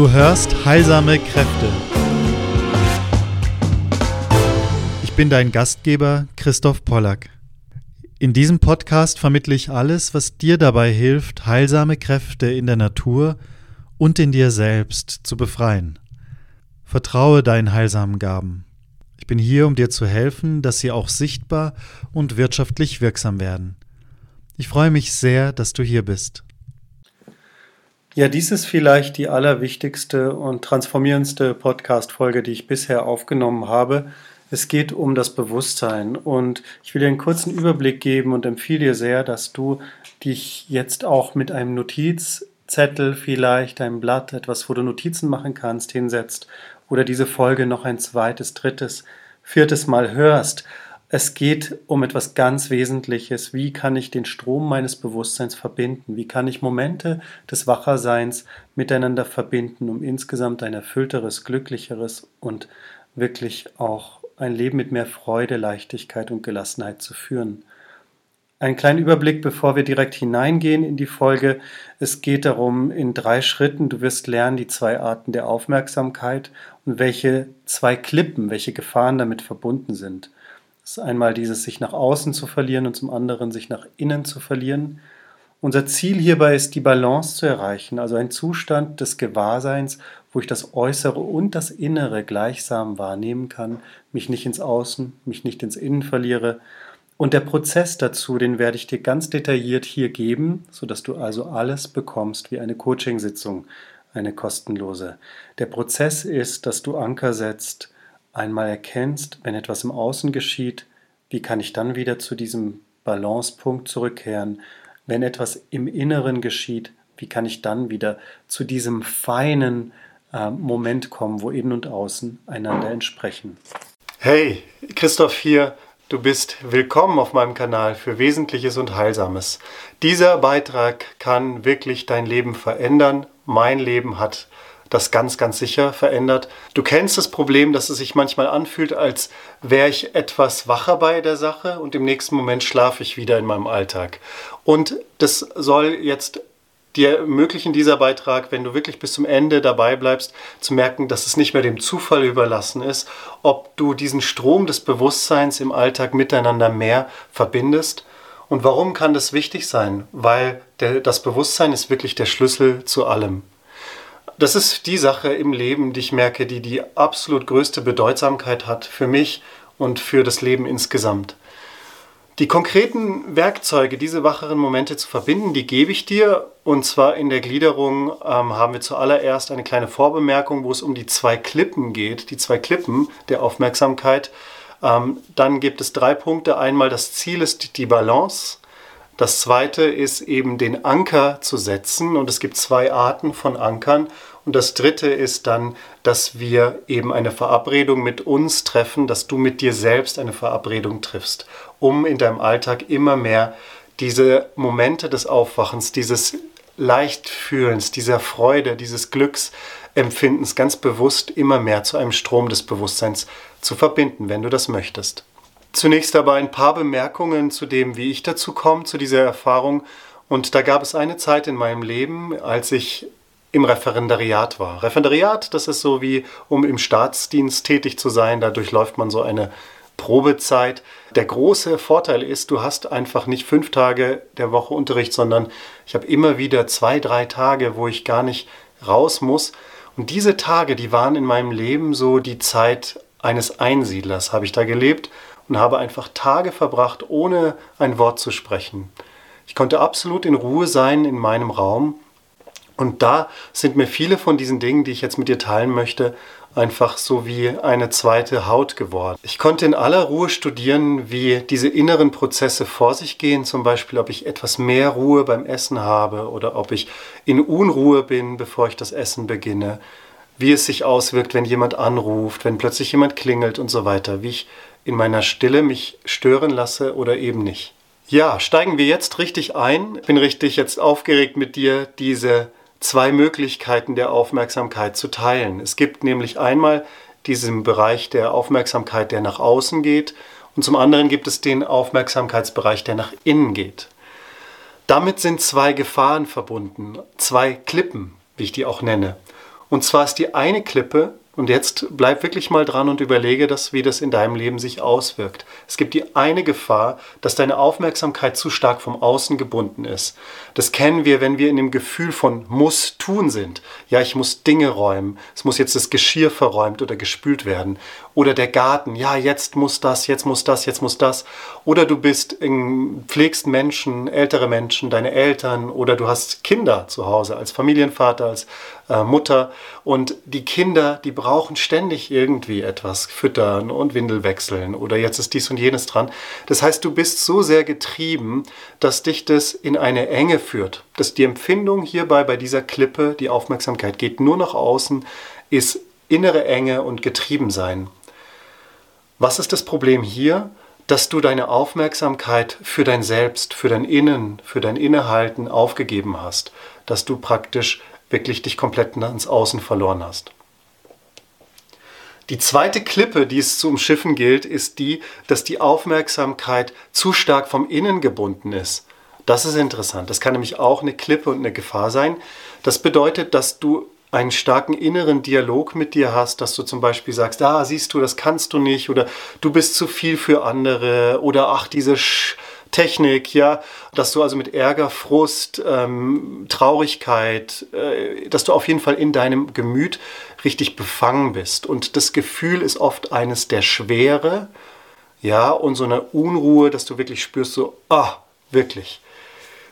Du hörst Heilsame Kräfte. Ich bin dein Gastgeber Christoph Pollack. In diesem Podcast vermittle ich alles, was dir dabei hilft, heilsame Kräfte in der Natur und in dir selbst zu befreien. Vertraue deinen heilsamen Gaben. Ich bin hier, um dir zu helfen, dass sie auch sichtbar und wirtschaftlich wirksam werden. Ich freue mich sehr, dass du hier bist. Ja, dies ist vielleicht die allerwichtigste und transformierendste Podcast-Folge, die ich bisher aufgenommen habe. Es geht um das Bewusstsein und ich will dir einen kurzen Überblick geben und empfehle dir sehr, dass du dich jetzt auch mit einem Notizzettel vielleicht, einem Blatt, etwas, wo du Notizen machen kannst, hinsetzt oder diese Folge noch ein zweites, drittes, viertes Mal hörst es geht um etwas ganz Wesentliches. Wie kann ich den Strom meines Bewusstseins verbinden? Wie kann ich Momente des Wacherseins miteinander verbinden, um insgesamt ein erfüllteres, glücklicheres und wirklich auch ein Leben mit mehr Freude, Leichtigkeit und Gelassenheit zu führen? Ein kleiner Überblick, bevor wir direkt hineingehen in die Folge. Es geht darum, in drei Schritten, du wirst lernen, die zwei Arten der Aufmerksamkeit und welche zwei Klippen, welche Gefahren damit verbunden sind. Ist einmal dieses sich nach außen zu verlieren und zum anderen sich nach innen zu verlieren. Unser Ziel hierbei ist, die Balance zu erreichen, also ein Zustand des Gewahrseins, wo ich das Äußere und das Innere gleichsam wahrnehmen kann, mich nicht ins Außen, mich nicht ins Innen verliere. Und der Prozess dazu, den werde ich dir ganz detailliert hier geben, sodass du also alles bekommst wie eine Coachingsitzung, eine kostenlose. Der Prozess ist, dass du Anker setzt, einmal erkennst, wenn etwas im Außen geschieht, wie kann ich dann wieder zu diesem Balancepunkt zurückkehren? Wenn etwas im Inneren geschieht, wie kann ich dann wieder zu diesem feinen äh, Moment kommen, wo innen und außen einander entsprechen? Hey, Christoph hier. Du bist willkommen auf meinem Kanal für Wesentliches und Heilsames. Dieser Beitrag kann wirklich dein Leben verändern. Mein Leben hat das ganz, ganz sicher verändert. Du kennst das Problem, dass es sich manchmal anfühlt, als wäre ich etwas wacher bei der Sache und im nächsten Moment schlafe ich wieder in meinem Alltag. Und das soll jetzt dir ermöglichen, dieser Beitrag, wenn du wirklich bis zum Ende dabei bleibst, zu merken, dass es nicht mehr dem Zufall überlassen ist, ob du diesen Strom des Bewusstseins im Alltag miteinander mehr verbindest. Und warum kann das wichtig sein? Weil der, das Bewusstsein ist wirklich der Schlüssel zu allem. Das ist die Sache im Leben, die ich merke, die die absolut größte Bedeutsamkeit hat für mich und für das Leben insgesamt. Die konkreten Werkzeuge, diese wacheren Momente zu verbinden, die gebe ich dir. Und zwar in der Gliederung ähm, haben wir zuallererst eine kleine Vorbemerkung, wo es um die zwei Klippen geht, die zwei Klippen der Aufmerksamkeit. Ähm, dann gibt es drei Punkte. Einmal das Ziel ist die Balance. Das zweite ist eben den Anker zu setzen. Und es gibt zwei Arten von Ankern. Und das Dritte ist dann, dass wir eben eine Verabredung mit uns treffen, dass du mit dir selbst eine Verabredung triffst, um in deinem Alltag immer mehr diese Momente des Aufwachens, dieses Leichtfühlens, dieser Freude, dieses Glücksempfindens ganz bewusst immer mehr zu einem Strom des Bewusstseins zu verbinden, wenn du das möchtest. Zunächst aber ein paar Bemerkungen zu dem, wie ich dazu komme, zu dieser Erfahrung. Und da gab es eine Zeit in meinem Leben, als ich im Referendariat war. Referendariat, das ist so wie, um im Staatsdienst tätig zu sein, da durchläuft man so eine Probezeit. Der große Vorteil ist, du hast einfach nicht fünf Tage der Woche Unterricht, sondern ich habe immer wieder zwei, drei Tage, wo ich gar nicht raus muss. Und diese Tage, die waren in meinem Leben so die Zeit eines Einsiedlers, habe ich da gelebt und habe einfach Tage verbracht, ohne ein Wort zu sprechen. Ich konnte absolut in Ruhe sein in meinem Raum und da sind mir viele von diesen Dingen, die ich jetzt mit dir teilen möchte, einfach so wie eine zweite Haut geworden. Ich konnte in aller Ruhe studieren, wie diese inneren Prozesse vor sich gehen, zum Beispiel, ob ich etwas mehr Ruhe beim Essen habe oder ob ich in Unruhe bin, bevor ich das Essen beginne, wie es sich auswirkt, wenn jemand anruft, wenn plötzlich jemand klingelt und so weiter, wie ich in meiner Stille mich stören lasse oder eben nicht. Ja, steigen wir jetzt richtig ein. Ich bin richtig jetzt aufgeregt mit dir, diese zwei Möglichkeiten der Aufmerksamkeit zu teilen. Es gibt nämlich einmal diesen Bereich der Aufmerksamkeit, der nach außen geht, und zum anderen gibt es den Aufmerksamkeitsbereich, der nach innen geht. Damit sind zwei Gefahren verbunden, zwei Klippen, wie ich die auch nenne. Und zwar ist die eine Klippe, und jetzt bleib wirklich mal dran und überlege das, wie das in deinem Leben sich auswirkt. Es gibt die eine Gefahr, dass deine Aufmerksamkeit zu stark vom Außen gebunden ist. Das kennen wir, wenn wir in dem Gefühl von muss tun sind. Ja, ich muss Dinge räumen. Es muss jetzt das Geschirr verräumt oder gespült werden. Oder der Garten. Ja, jetzt muss das, jetzt muss das, jetzt muss das. Oder du bist, in, pflegst Menschen, ältere Menschen, deine Eltern. Oder du hast Kinder zu Hause als Familienvater, als äh, Mutter. Und die Kinder, die brauchen ständig irgendwie etwas füttern und Windel wechseln. Oder jetzt ist dies und jenes dran. Das heißt, du bist so sehr getrieben, dass dich das in eine Enge führt. Dass die Empfindung hierbei bei dieser Klippe, die Aufmerksamkeit geht nur nach außen, ist innere Enge und Getriebensein. Was ist das Problem hier? Dass du deine Aufmerksamkeit für dein Selbst, für dein Innen, für dein Innehalten aufgegeben hast. Dass du praktisch wirklich dich komplett ins Außen verloren hast. Die zweite Klippe, die es zu umschiffen gilt, ist die, dass die Aufmerksamkeit zu stark vom Innen gebunden ist. Das ist interessant. Das kann nämlich auch eine Klippe und eine Gefahr sein. Das bedeutet, dass du einen starken inneren Dialog mit dir hast, dass du zum Beispiel sagst, ah, siehst du, das kannst du nicht oder du bist zu viel für andere oder ach, diese Sch Technik, ja, dass du also mit Ärger, Frust, ähm, Traurigkeit, äh, dass du auf jeden Fall in deinem Gemüt richtig befangen bist. Und das Gefühl ist oft eines der Schwere, ja, und so eine Unruhe, dass du wirklich spürst, so, ah, wirklich.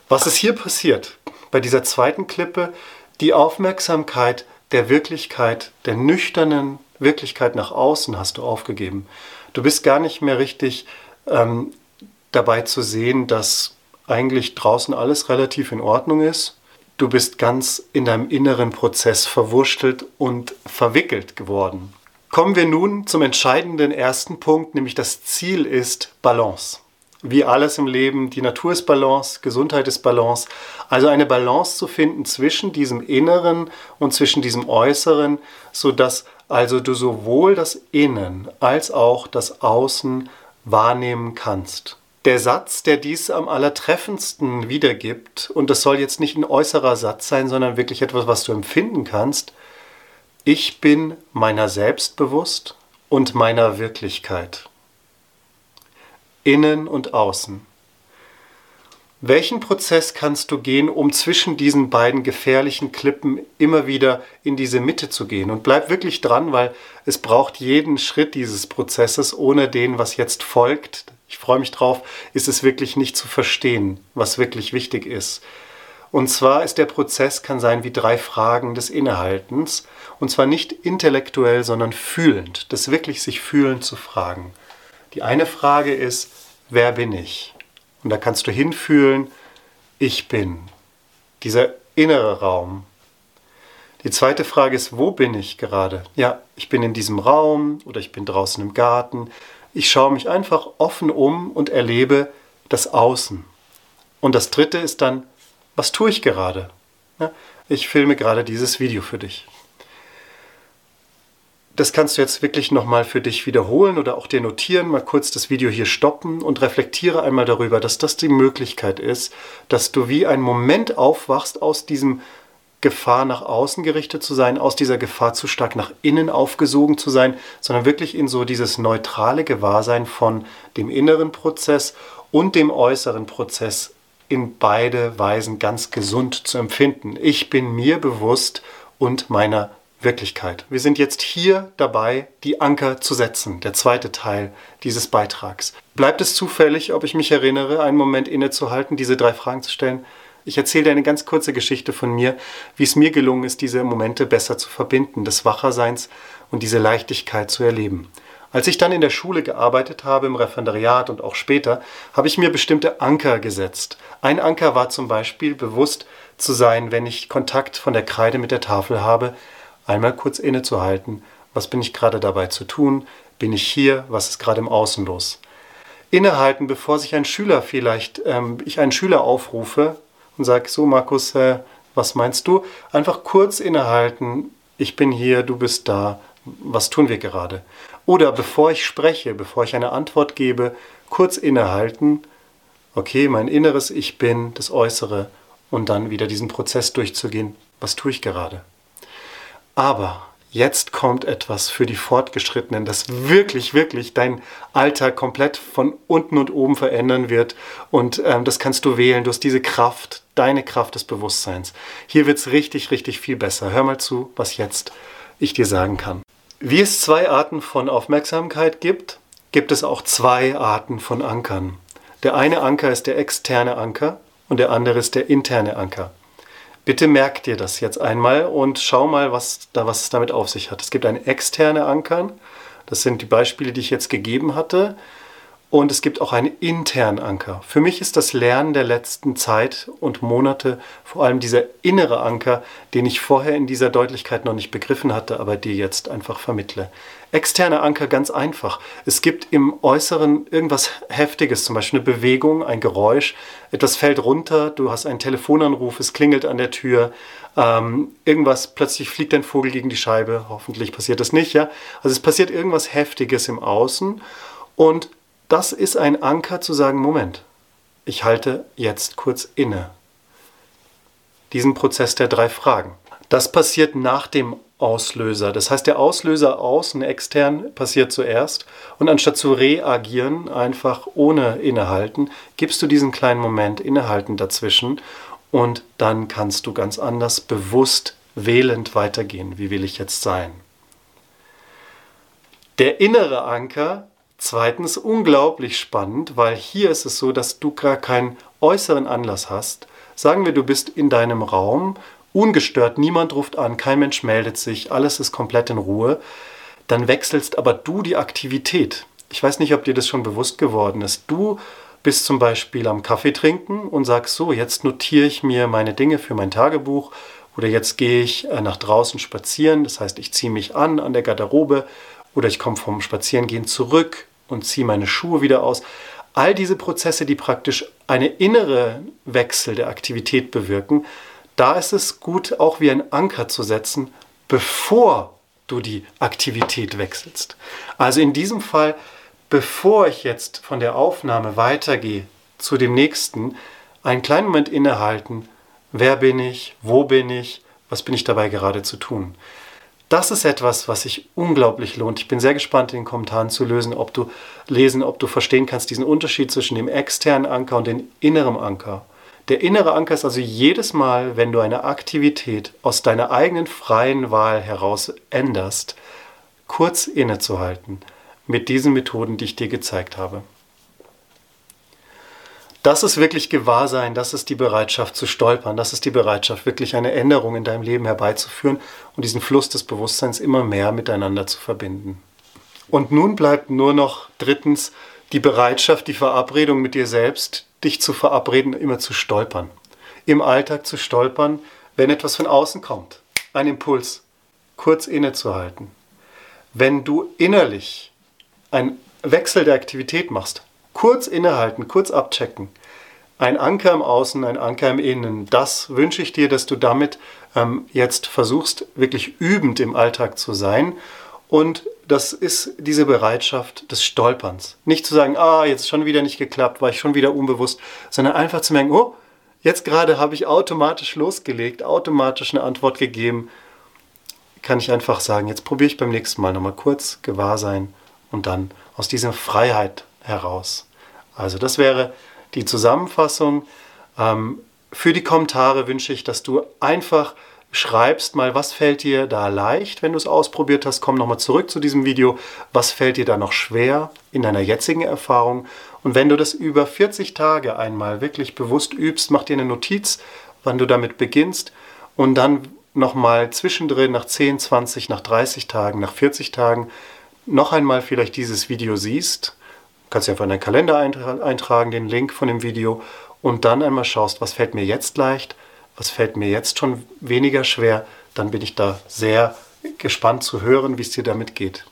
Was ist hier passiert? Bei dieser zweiten Klippe, die Aufmerksamkeit der Wirklichkeit, der nüchternen Wirklichkeit nach außen hast du aufgegeben. Du bist gar nicht mehr richtig ähm, dabei zu sehen, dass eigentlich draußen alles relativ in Ordnung ist. Du bist ganz in deinem inneren Prozess verwurschtelt und verwickelt geworden. Kommen wir nun zum entscheidenden ersten Punkt, nämlich das Ziel ist Balance. Wie alles im Leben, die Natur ist Balance, Gesundheit ist Balance. Also eine Balance zu finden zwischen diesem Inneren und zwischen diesem Äußeren, sodass also du sowohl das Innen als auch das Außen wahrnehmen kannst der Satz, der dies am allertreffendsten wiedergibt, und das soll jetzt nicht ein äußerer Satz sein, sondern wirklich etwas, was du empfinden kannst, ich bin meiner selbst bewusst und meiner Wirklichkeit. Innen und außen. Welchen Prozess kannst du gehen, um zwischen diesen beiden gefährlichen Klippen immer wieder in diese Mitte zu gehen? Und bleib wirklich dran, weil es braucht jeden Schritt dieses Prozesses, ohne den, was jetzt folgt, ich freue mich drauf, ist es wirklich nicht zu verstehen, was wirklich wichtig ist. Und zwar ist der Prozess, kann sein wie drei Fragen des Innehaltens. Und zwar nicht intellektuell, sondern fühlend. Das wirklich sich fühlend zu fragen. Die eine Frage ist, wer bin ich? Und da kannst du hinfühlen, ich bin. Dieser innere Raum. Die zweite Frage ist, wo bin ich gerade? Ja, ich bin in diesem Raum oder ich bin draußen im Garten ich schaue mich einfach offen um und erlebe das Außen. Und das Dritte ist dann, was tue ich gerade? Ja, ich filme gerade dieses Video für dich. Das kannst du jetzt wirklich nochmal für dich wiederholen oder auch dir notieren, mal kurz das Video hier stoppen und reflektiere einmal darüber, dass das die Möglichkeit ist, dass du wie ein Moment aufwachst aus diesem Gefahr nach außen gerichtet zu sein, aus dieser Gefahr zu stark nach innen aufgesogen zu sein, sondern wirklich in so dieses neutrale Gewahrsein von dem inneren Prozess und dem äußeren Prozess in beide Weisen ganz gesund zu empfinden. Ich bin mir bewusst und meiner Wirklichkeit. Wir sind jetzt hier dabei, die Anker zu setzen, der zweite Teil dieses Beitrags. Bleibt es zufällig, ob ich mich erinnere, einen Moment innezuhalten, diese drei Fragen zu stellen? Ich erzähle dir eine ganz kurze Geschichte von mir, wie es mir gelungen ist, diese Momente besser zu verbinden, des Wacherseins und diese Leichtigkeit zu erleben. Als ich dann in der Schule gearbeitet habe, im Referendariat und auch später, habe ich mir bestimmte Anker gesetzt. Ein Anker war zum Beispiel bewusst zu sein, wenn ich Kontakt von der Kreide mit der Tafel habe, einmal kurz innezuhalten. Was bin ich gerade dabei zu tun? Bin ich hier? Was ist gerade im Außen los? Innehalten, bevor sich ein Schüler vielleicht, ähm, ich einen Schüler aufrufe, und sage, so Markus, äh, was meinst du? Einfach kurz innehalten, ich bin hier, du bist da, was tun wir gerade? Oder bevor ich spreche, bevor ich eine Antwort gebe, kurz innehalten, okay, mein inneres Ich bin, das Äußere und dann wieder diesen Prozess durchzugehen, was tue ich gerade? Aber jetzt kommt etwas für die Fortgeschrittenen, das wirklich, wirklich dein Alltag komplett von unten und oben verändern wird. Und ähm, das kannst du wählen. Du hast diese Kraft, deine Kraft des Bewusstseins. Hier wird es richtig, richtig viel besser. Hör mal zu, was jetzt ich dir sagen kann. Wie es zwei Arten von Aufmerksamkeit gibt, gibt es auch zwei Arten von Ankern. Der eine Anker ist der externe Anker und der andere ist der interne Anker. Bitte merk dir das jetzt einmal und schau mal, was, da, was es damit auf sich hat. Es gibt einen externe Ankern, das sind die Beispiele, die ich jetzt gegeben hatte. Und es gibt auch einen internen Anker. Für mich ist das Lernen der letzten Zeit und Monate vor allem dieser innere Anker, den ich vorher in dieser Deutlichkeit noch nicht begriffen hatte, aber dir jetzt einfach vermittle. Externer Anker ganz einfach. Es gibt im Äußeren irgendwas Heftiges, zum Beispiel eine Bewegung, ein Geräusch, etwas fällt runter, du hast einen Telefonanruf, es klingelt an der Tür, ähm, irgendwas, plötzlich fliegt ein Vogel gegen die Scheibe, hoffentlich passiert das nicht, ja. Also es passiert irgendwas Heftiges im Außen und das ist ein Anker zu sagen, Moment, ich halte jetzt kurz inne. Diesen Prozess der drei Fragen. Das passiert nach dem Auslöser. Das heißt, der Auslöser außen, extern, passiert zuerst. Und anstatt zu reagieren, einfach ohne innehalten, gibst du diesen kleinen Moment innehalten dazwischen und dann kannst du ganz anders bewusst wählend weitergehen. Wie will ich jetzt sein? Der innere Anker Zweitens unglaublich spannend, weil hier ist es so, dass du gar keinen äußeren Anlass hast. Sagen wir, du bist in deinem Raum, ungestört, niemand ruft an, kein Mensch meldet sich, alles ist komplett in Ruhe. Dann wechselst aber du die Aktivität. Ich weiß nicht, ob dir das schon bewusst geworden ist. Du bist zum Beispiel am Kaffee trinken und sagst so, jetzt notiere ich mir meine Dinge für mein Tagebuch oder jetzt gehe ich äh, nach draußen spazieren, das heißt, ich ziehe mich an an der Garderobe oder ich komme vom Spazierengehen zurück und ziehe meine Schuhe wieder aus. All diese Prozesse, die praktisch eine innere Wechsel der Aktivität bewirken, da ist es gut, auch wie ein Anker zu setzen, bevor du die Aktivität wechselst. Also in diesem Fall, bevor ich jetzt von der Aufnahme weitergehe zu dem nächsten, einen kleinen Moment innehalten, wer bin ich, wo bin ich, was bin ich dabei gerade zu tun. Das ist etwas, was sich unglaublich lohnt. Ich bin sehr gespannt, in den Kommentaren zu lösen, ob du lesen, ob du verstehen kannst, diesen Unterschied zwischen dem externen Anker und dem inneren Anker. Der innere Anker ist also jedes Mal, wenn du eine Aktivität aus deiner eigenen freien Wahl heraus änderst, kurz innezuhalten mit diesen Methoden, die ich dir gezeigt habe. Das ist wirklich Gewahrsein, das ist die Bereitschaft zu stolpern, das ist die Bereitschaft, wirklich eine Änderung in deinem Leben herbeizuführen und diesen Fluss des Bewusstseins immer mehr miteinander zu verbinden. Und nun bleibt nur noch drittens die Bereitschaft, die Verabredung mit dir selbst, dich zu verabreden, immer zu stolpern. Im Alltag zu stolpern, wenn etwas von außen kommt, ein Impuls, kurz innezuhalten. Wenn du innerlich einen Wechsel der Aktivität machst, Kurz innehalten, kurz abchecken. Ein Anker im Außen, ein Anker im Innen. Das wünsche ich dir, dass du damit ähm, jetzt versuchst, wirklich übend im Alltag zu sein. Und das ist diese Bereitschaft des Stolperns. Nicht zu sagen, ah, jetzt schon wieder nicht geklappt, war ich schon wieder unbewusst, sondern einfach zu merken, oh, jetzt gerade habe ich automatisch losgelegt, automatisch eine Antwort gegeben. Kann ich einfach sagen, jetzt probiere ich beim nächsten Mal nochmal kurz gewahr sein und dann aus dieser Freiheit heraus also das wäre die Zusammenfassung. Ähm, für die Kommentare wünsche ich, dass du einfach schreibst mal, was fällt dir da leicht, wenn du es ausprobiert hast. Komm nochmal zurück zu diesem Video. Was fällt dir da noch schwer in deiner jetzigen Erfahrung? Und wenn du das über 40 Tage einmal wirklich bewusst übst, mach dir eine Notiz, wann du damit beginnst und dann nochmal zwischendrin nach 10, 20, nach 30 Tagen, nach 40 Tagen noch einmal vielleicht dieses Video siehst kannst du einfach in deinen Kalender eintragen, den Link von dem Video und dann einmal schaust, was fällt mir jetzt leicht, was fällt mir jetzt schon weniger schwer, dann bin ich da sehr gespannt zu hören, wie es dir damit geht.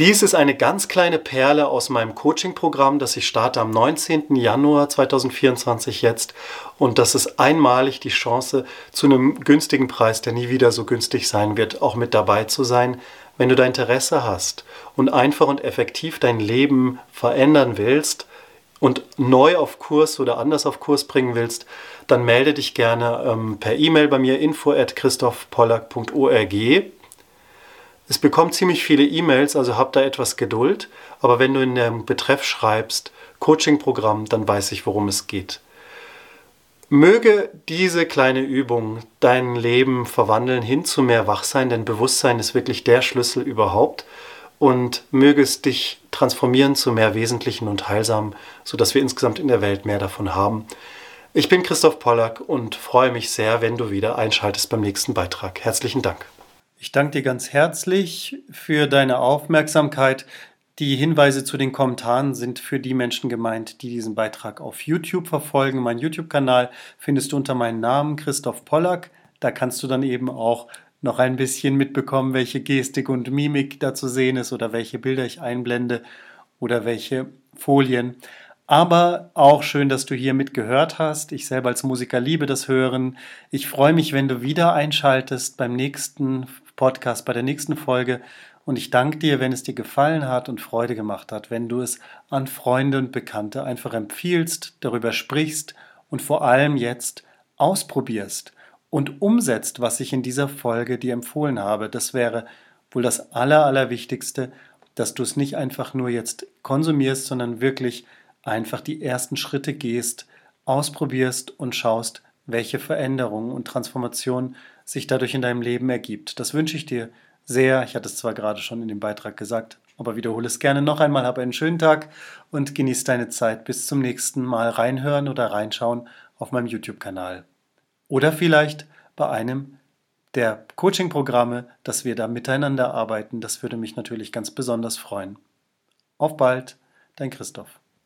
Dies ist eine ganz kleine Perle aus meinem Coaching-Programm, das ich starte am 19. Januar 2024 jetzt. Und das ist einmalig die Chance, zu einem günstigen Preis, der nie wieder so günstig sein wird, auch mit dabei zu sein. Wenn du da Interesse hast und einfach und effektiv dein Leben verändern willst, und neu auf Kurs oder anders auf Kurs bringen willst, dann melde dich gerne ähm, per E-Mail bei mir info at christophpollack.org. Es bekommt ziemlich viele E-Mails, also hab da etwas Geduld. Aber wenn du in dem Betreff schreibst Coaching-Programm, dann weiß ich, worum es geht. Möge diese kleine Übung dein Leben verwandeln hin zu mehr Wachsein, denn Bewusstsein ist wirklich der Schlüssel überhaupt. Und möge es dich transformieren zu mehr Wesentlichen und Heilsam, sodass wir insgesamt in der Welt mehr davon haben. Ich bin Christoph Pollack und freue mich sehr, wenn du wieder einschaltest beim nächsten Beitrag. Herzlichen Dank. Ich danke dir ganz herzlich für deine Aufmerksamkeit. Die Hinweise zu den Kommentaren sind für die Menschen gemeint, die diesen Beitrag auf YouTube verfolgen. Mein YouTube-Kanal findest du unter meinem Namen Christoph Pollack. Da kannst du dann eben auch noch ein bisschen mitbekommen, welche Gestik und Mimik da zu sehen ist oder welche Bilder ich einblende oder welche Folien. Aber auch schön, dass du hier mitgehört hast. Ich selber als Musiker liebe das Hören. Ich freue mich, wenn du wieder einschaltest beim nächsten Podcast, bei der nächsten Folge. Und ich danke dir, wenn es dir gefallen hat und Freude gemacht hat, wenn du es an Freunde und Bekannte einfach empfiehlst, darüber sprichst und vor allem jetzt ausprobierst und umsetzt, was ich in dieser Folge dir empfohlen habe. Das wäre wohl das Aller, Allerwichtigste, dass du es nicht einfach nur jetzt konsumierst, sondern wirklich einfach die ersten Schritte gehst, ausprobierst und schaust, welche Veränderungen und Transformationen sich dadurch in deinem Leben ergibt. Das wünsche ich dir sehr. Ich hatte es zwar gerade schon in dem Beitrag gesagt, aber wiederhole es gerne noch einmal. Hab einen schönen Tag und genieß deine Zeit. Bis zum nächsten Mal reinhören oder reinschauen auf meinem YouTube-Kanal. Oder vielleicht bei einem der Coaching-Programme, dass wir da miteinander arbeiten. Das würde mich natürlich ganz besonders freuen. Auf bald, dein Christoph.